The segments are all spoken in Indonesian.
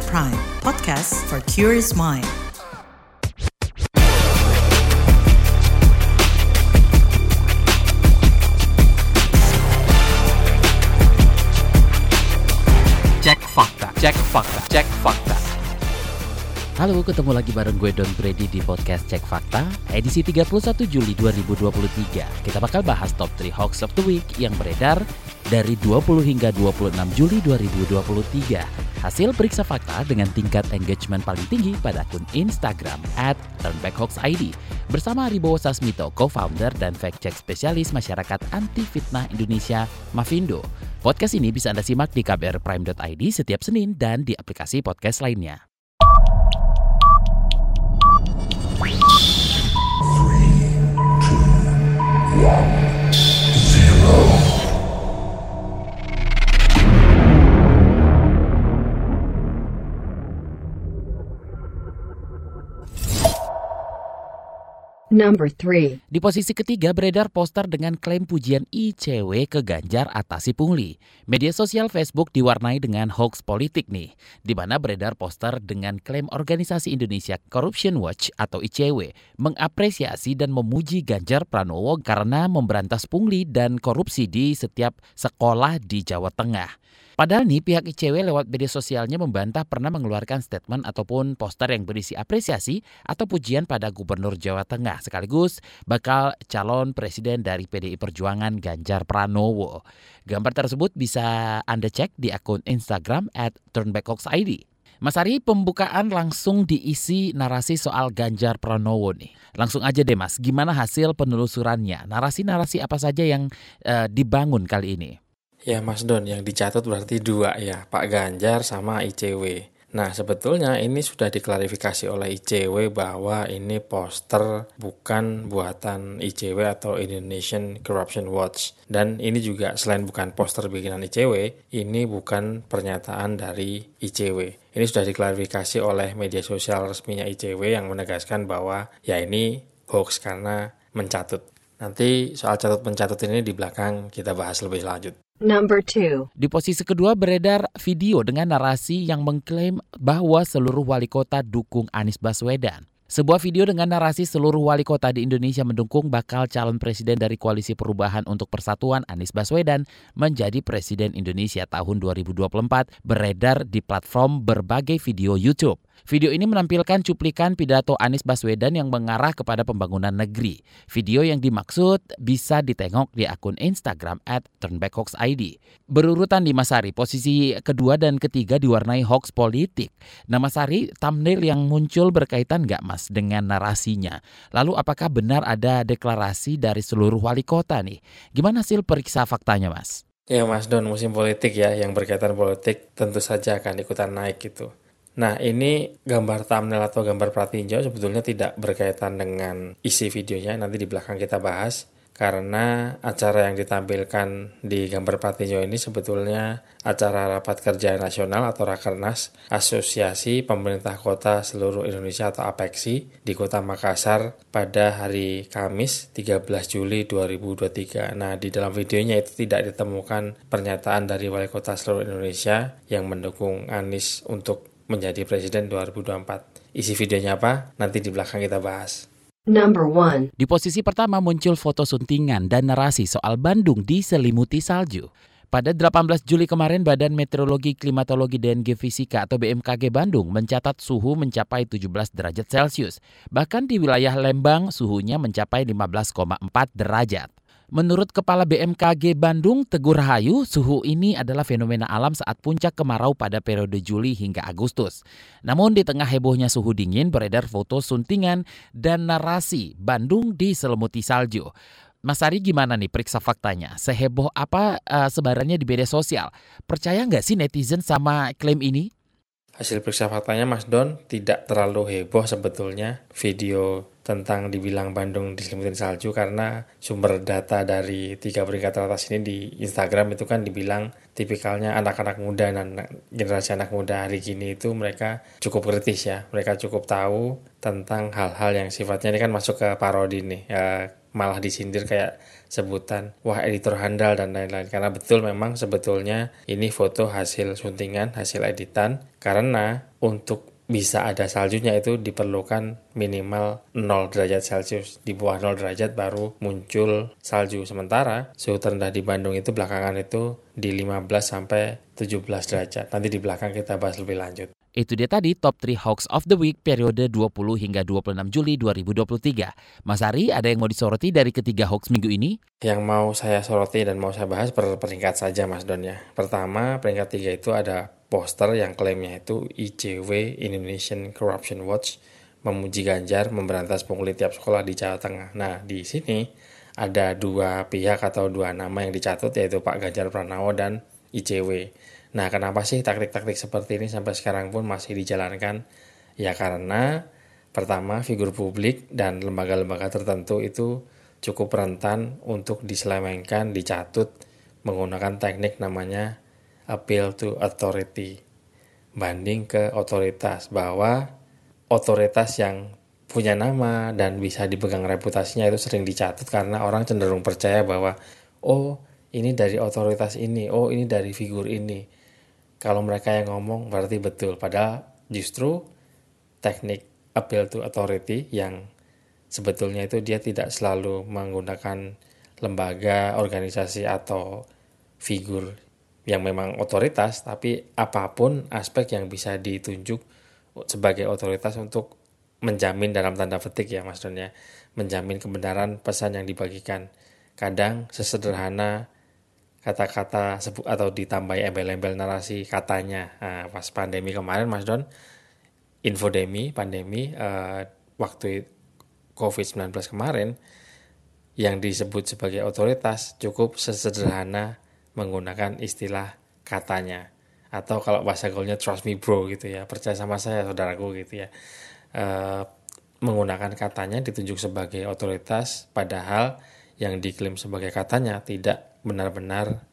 KBR Prime, podcast for curious mind. Cek fakta, cek fakta, cek fakta. Halo, ketemu lagi bareng gue Don Brady di podcast Cek Fakta, edisi 31 Juli 2023. Kita bakal bahas top 3 hoax of the week yang beredar dari 20 hingga 26 Juli 2023. Hasil periksa fakta dengan tingkat engagement paling tinggi pada akun Instagram at turnbackhoaxid bersama Aribowo Sasmito, co-founder dan fact-check spesialis masyarakat anti fitnah Indonesia, Mavindo. Podcast ini bisa Anda simak di kbrprime.id setiap Senin dan di aplikasi podcast lainnya. one. Number 3. Di posisi ketiga beredar poster dengan klaim pujian ICW ke Ganjar atasi pungli. Media sosial Facebook diwarnai dengan hoax politik nih, di mana beredar poster dengan klaim organisasi Indonesia Corruption Watch atau ICW mengapresiasi dan memuji Ganjar Pranowo karena memberantas pungli dan korupsi di setiap sekolah di Jawa Tengah. Padahal nih pihak ICW lewat media sosialnya membantah pernah mengeluarkan statement ataupun poster yang berisi apresiasi atau pujian pada Gubernur Jawa Tengah sekaligus bakal calon presiden dari PDI Perjuangan Ganjar Pranowo. Gambar tersebut bisa Anda cek di akun Instagram at turnbackhoaxid. Mas Ari, pembukaan langsung diisi narasi soal Ganjar Pranowo nih. Langsung aja deh Mas, gimana hasil penelusurannya? Narasi-narasi apa saja yang uh, dibangun kali ini? Ya Mas Don, yang dicatat berarti dua ya, Pak Ganjar sama ICW. Nah sebetulnya ini sudah diklarifikasi oleh ICW bahwa ini poster bukan buatan ICW atau Indonesian Corruption Watch. Dan ini juga selain bukan poster bikinan ICW, ini bukan pernyataan dari ICW. Ini sudah diklarifikasi oleh media sosial resminya ICW yang menegaskan bahwa ya ini hoax karena mencatut. Nanti soal catut pencatut ini di belakang kita bahas lebih lanjut. Number 2. Di posisi kedua beredar video dengan narasi yang mengklaim bahwa seluruh wali kota dukung Anies Baswedan. Sebuah video dengan narasi seluruh wali kota di Indonesia mendukung bakal calon presiden dari Koalisi Perubahan untuk Persatuan Anies Baswedan menjadi presiden Indonesia tahun 2024 beredar di platform berbagai video YouTube. Video ini menampilkan cuplikan pidato Anies Baswedan yang mengarah kepada pembangunan negeri. Video yang dimaksud bisa ditengok di akun Instagram at turnbackhoaxid. Berurutan di Masari, posisi kedua dan ketiga diwarnai hoax politik. Nama Sari, thumbnail yang muncul berkaitan nggak mas dengan narasinya? Lalu apakah benar ada deklarasi dari seluruh wali kota nih? Gimana hasil periksa faktanya mas? Ya Mas Don, musim politik ya yang berkaitan politik tentu saja akan ikutan naik gitu. Nah, ini gambar thumbnail atau gambar pratinjau sebetulnya tidak berkaitan dengan isi videonya, nanti di belakang kita bahas. Karena acara yang ditampilkan di gambar pratinjau ini sebetulnya acara rapat kerja nasional atau Rakernas Asosiasi Pemerintah Kota Seluruh Indonesia atau APEXI di Kota Makassar pada hari Kamis 13 Juli 2023. Nah, di dalam videonya itu tidak ditemukan pernyataan dari Wali Kota Seluruh Indonesia yang mendukung Anies untuk menjadi presiden 2024. Isi videonya apa? Nanti di belakang kita bahas. Number 1. Di posisi pertama muncul foto suntingan dan narasi soal Bandung diselimuti salju. Pada 18 Juli kemarin, Badan Meteorologi, Klimatologi, dan Geofisika atau BMKG Bandung mencatat suhu mencapai 17 derajat Celcius. Bahkan di wilayah Lembang, suhunya mencapai 15,4 derajat. Menurut Kepala BMKG Bandung, Teguh Rahayu, suhu ini adalah fenomena alam saat puncak kemarau pada periode Juli hingga Agustus. Namun di tengah hebohnya suhu dingin beredar foto suntingan dan narasi Bandung diselimuti salju. Mas Ari gimana nih periksa faktanya? Seheboh apa uh, sebarannya di media sosial? Percaya nggak sih netizen sama klaim ini? Hasil periksa faktanya Mas Don tidak terlalu heboh sebetulnya video tentang dibilang Bandung diselimutin salju karena sumber data dari tiga peringkat teratas ini di Instagram itu kan dibilang tipikalnya anak-anak muda. Dan generasi anak muda hari gini itu mereka cukup kritis ya. Mereka cukup tahu tentang hal-hal yang sifatnya ini kan masuk ke parodi nih. Ya malah disindir kayak sebutan wah editor handal dan lain-lain. Karena betul memang sebetulnya ini foto hasil suntingan hasil editan. Karena untuk bisa ada saljunya itu diperlukan minimal 0 derajat Celcius. Di bawah 0 derajat baru muncul salju. Sementara suhu terendah di Bandung itu belakangan itu di 15 sampai 17 derajat. Nanti di belakang kita bahas lebih lanjut. Itu dia tadi top 3 hoax of the week periode 20 hingga 26 Juli 2023. Mas Ari, ada yang mau disoroti dari ketiga hoax minggu ini? Yang mau saya soroti dan mau saya bahas per peringkat saja Mas Don ya. Pertama, peringkat tiga itu ada poster yang klaimnya itu ICW Indonesian Corruption Watch memuji Ganjar memberantas pungli tiap sekolah di Jawa Tengah. Nah, di sini ada dua pihak atau dua nama yang dicatut yaitu Pak Ganjar Pranowo dan ICW. Nah, kenapa sih taktik-taktik seperti ini sampai sekarang pun masih dijalankan? Ya karena pertama figur publik dan lembaga-lembaga tertentu itu cukup rentan untuk diselewengkan, dicatut menggunakan teknik namanya appeal to authority. Banding ke otoritas bahwa otoritas yang punya nama dan bisa dipegang reputasinya itu sering dicatut karena orang cenderung percaya bahwa oh ini dari otoritas ini, oh ini dari figur ini kalau mereka yang ngomong berarti betul. Padahal justru teknik appeal to authority yang sebetulnya itu dia tidak selalu menggunakan lembaga, organisasi atau figur yang memang otoritas, tapi apa pun aspek yang bisa ditunjuk sebagai otoritas untuk menjamin dalam tanda petik ya Mas Don ya, menjamin kebenaran pesan yang dibagikan. Kadang sesederhana kata-kata sebut atau ditambahi embel-embel narasi katanya nah, pas pandemi kemarin Mas Don infodemi pandemi uh, waktu COVID-19 kemarin yang disebut sebagai otoritas cukup sesederhana menggunakan istilah katanya. Atau kalau bahasa gaulnya trust me bro gitu ya. Percaya sama saya saudaraku gitu ya. Uh, menggunakan katanya ditunjuk sebagai otoritas padahal yang diklaim sebagai katanya tidak benar-benar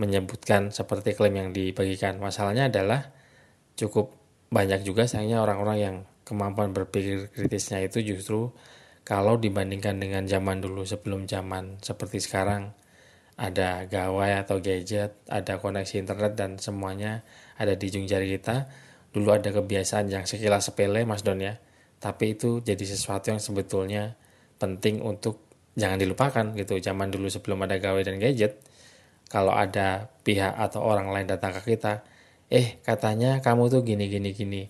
menyebutkan seperti klaim yang dibagikan. Masalahnya adalah cukup banyak juga sayangnya orang-orang yang kemampuan berpikir kritisnya itu justru kalau dibandingkan dengan zaman dulu sebelum zaman seperti sekarang ada gawai atau gadget, ada koneksi internet dan semuanya ada di ujung jari kita. Dulu ada kebiasaan yang sekilas sepele Mas Don ya, tapi itu jadi sesuatu yang sebetulnya penting untuk jangan dilupakan gitu. Zaman dulu sebelum ada gawe dan gadget kalau ada pihak atau orang lain datang ke kita eh katanya kamu tuh gini gini gini.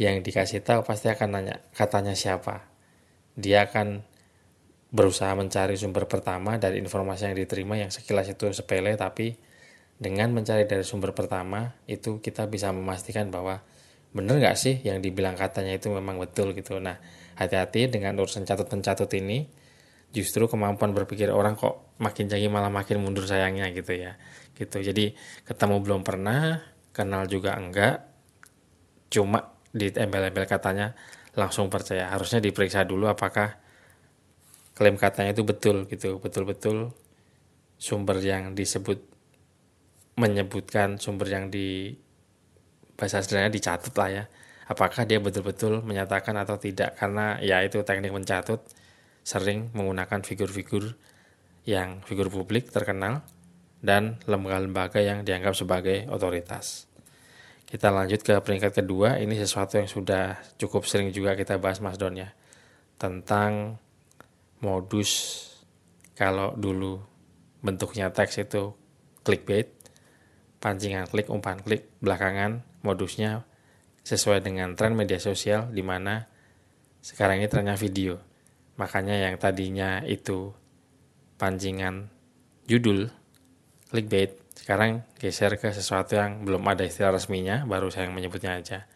Yang dikasih tahu pasti akan nanya katanya siapa? Dia akan berusaha mencari sumber pertama dari informasi yang diterima yang sekilas itu sepele tapi dengan mencari dari sumber pertama itu kita bisa memastikan bahwa bener nggak sih yang dibilang katanya itu memang betul gitu. Nah hati-hati dengan urusan catut pencatut ini. Justru kemampuan berpikir orang kok makin canggih malah makin mundur sayangnya gitu ya. Gitu. Jadi ketemu belum pernah kenal juga enggak. Cuma di embel-embel katanya langsung percaya. Harusnya diperiksa dulu apakah klaim katanya itu betul gitu betul-betul sumber yang disebut menyebutkan sumber yang di bahasa sederhana dicatat lah ya apakah dia betul-betul menyatakan atau tidak karena ya itu teknik mencatut sering menggunakan figur-figur yang figur publik terkenal dan lembaga-lembaga yang dianggap sebagai otoritas. Kita lanjut ke peringkat kedua, ini sesuatu yang sudah cukup sering juga kita bahas Mas Don ya. Tentang modus kalau dulu bentuknya teks itu clickbait, pancingan klik, umpan klik, belakangan modusnya sesuai dengan tren media sosial di mana sekarang ini trennya video. Makanya yang tadinya itu pancingan judul clickbait sekarang geser ke sesuatu yang belum ada istilah resminya, baru saya menyebutnya aja.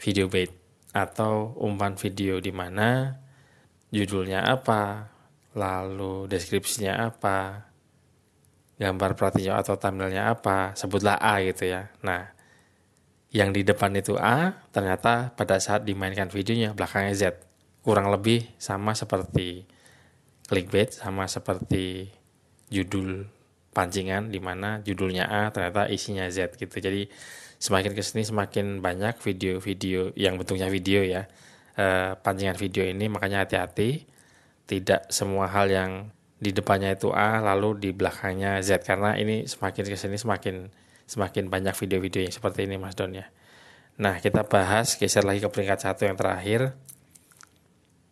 Video bait atau umpan video di mana judulnya apa, lalu deskripsinya apa, gambar pratinyo atau thumbnailnya apa, sebutlah A gitu ya. Nah, yang di depan itu A, ternyata pada saat dimainkan videonya belakangnya Z. Kurang lebih sama seperti clickbait, sama seperti judul pancingan di mana judulnya A ternyata isinya Z gitu. Jadi semakin ke sini semakin banyak video-video yang bentuknya video ya eh, pancingan video ini makanya hati-hati tidak semua hal yang di depannya itu A lalu di belakangnya Z karena ini semakin ke sini semakin semakin banyak video-video yang seperti ini Mas Don ya. Nah kita bahas geser lagi ke peringkat satu yang terakhir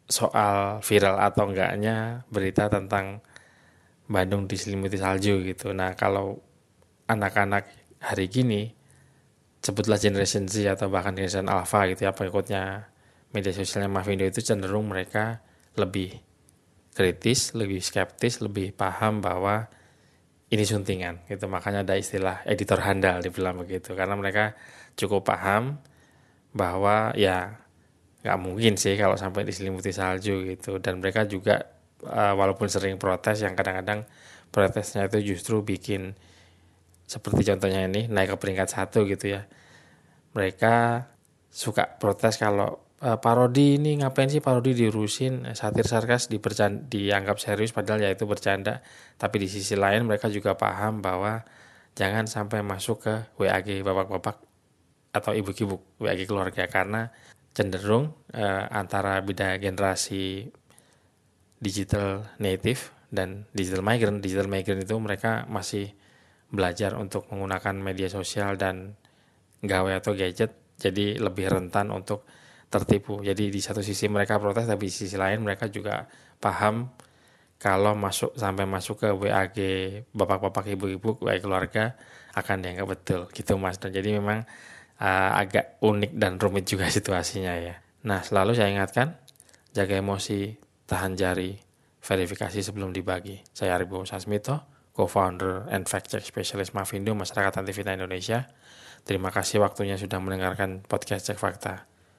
soal viral atau enggaknya berita tentang Bandung diselimuti salju gitu. Nah kalau anak-anak hari gini sebutlah generation Z atau bahkan generation alpha gitu ya pengikutnya media sosialnya Mavindo itu cenderung mereka lebih kritis, lebih skeptis, lebih paham bahwa ini suntingan gitu. Makanya ada istilah editor handal dibilang begitu. Karena mereka cukup paham bahwa ya nggak mungkin sih kalau sampai diselimuti salju gitu. Dan mereka juga uh, walaupun sering protes yang kadang-kadang protesnya itu justru bikin seperti contohnya ini naik ke peringkat satu gitu ya. Mereka suka protes kalau uh, parodi ini ngapain sih? Parodi diurusin satir sarkas dipercan dianggap serius padahal ya itu bercanda. Tapi di sisi lain mereka juga paham bahwa jangan sampai masuk ke WAG bapak-bapak atau ibu-ibu WAG keluarga. Karena cenderung uh, antara beda generasi digital native dan digital migrant. Digital migrant itu mereka masih belajar untuk menggunakan media sosial dan gawe atau gadget, jadi lebih rentan untuk tertipu. Jadi di satu sisi mereka protes, tapi di sisi lain mereka juga paham kalau masuk sampai masuk ke WAG bapak-bapak ibu-ibu WAG keluarga akan dianggap betul gitu mas. Dan jadi memang uh, agak unik dan rumit juga situasinya ya. Nah, selalu saya ingatkan, jaga emosi, tahan jari, verifikasi sebelum dibagi. Saya Aribo Sasmito, co-founder and fact-check specialist Mavindo Masyarakat Anti Fitnah Indonesia. Terima kasih waktunya sudah mendengarkan podcast Cek Fakta.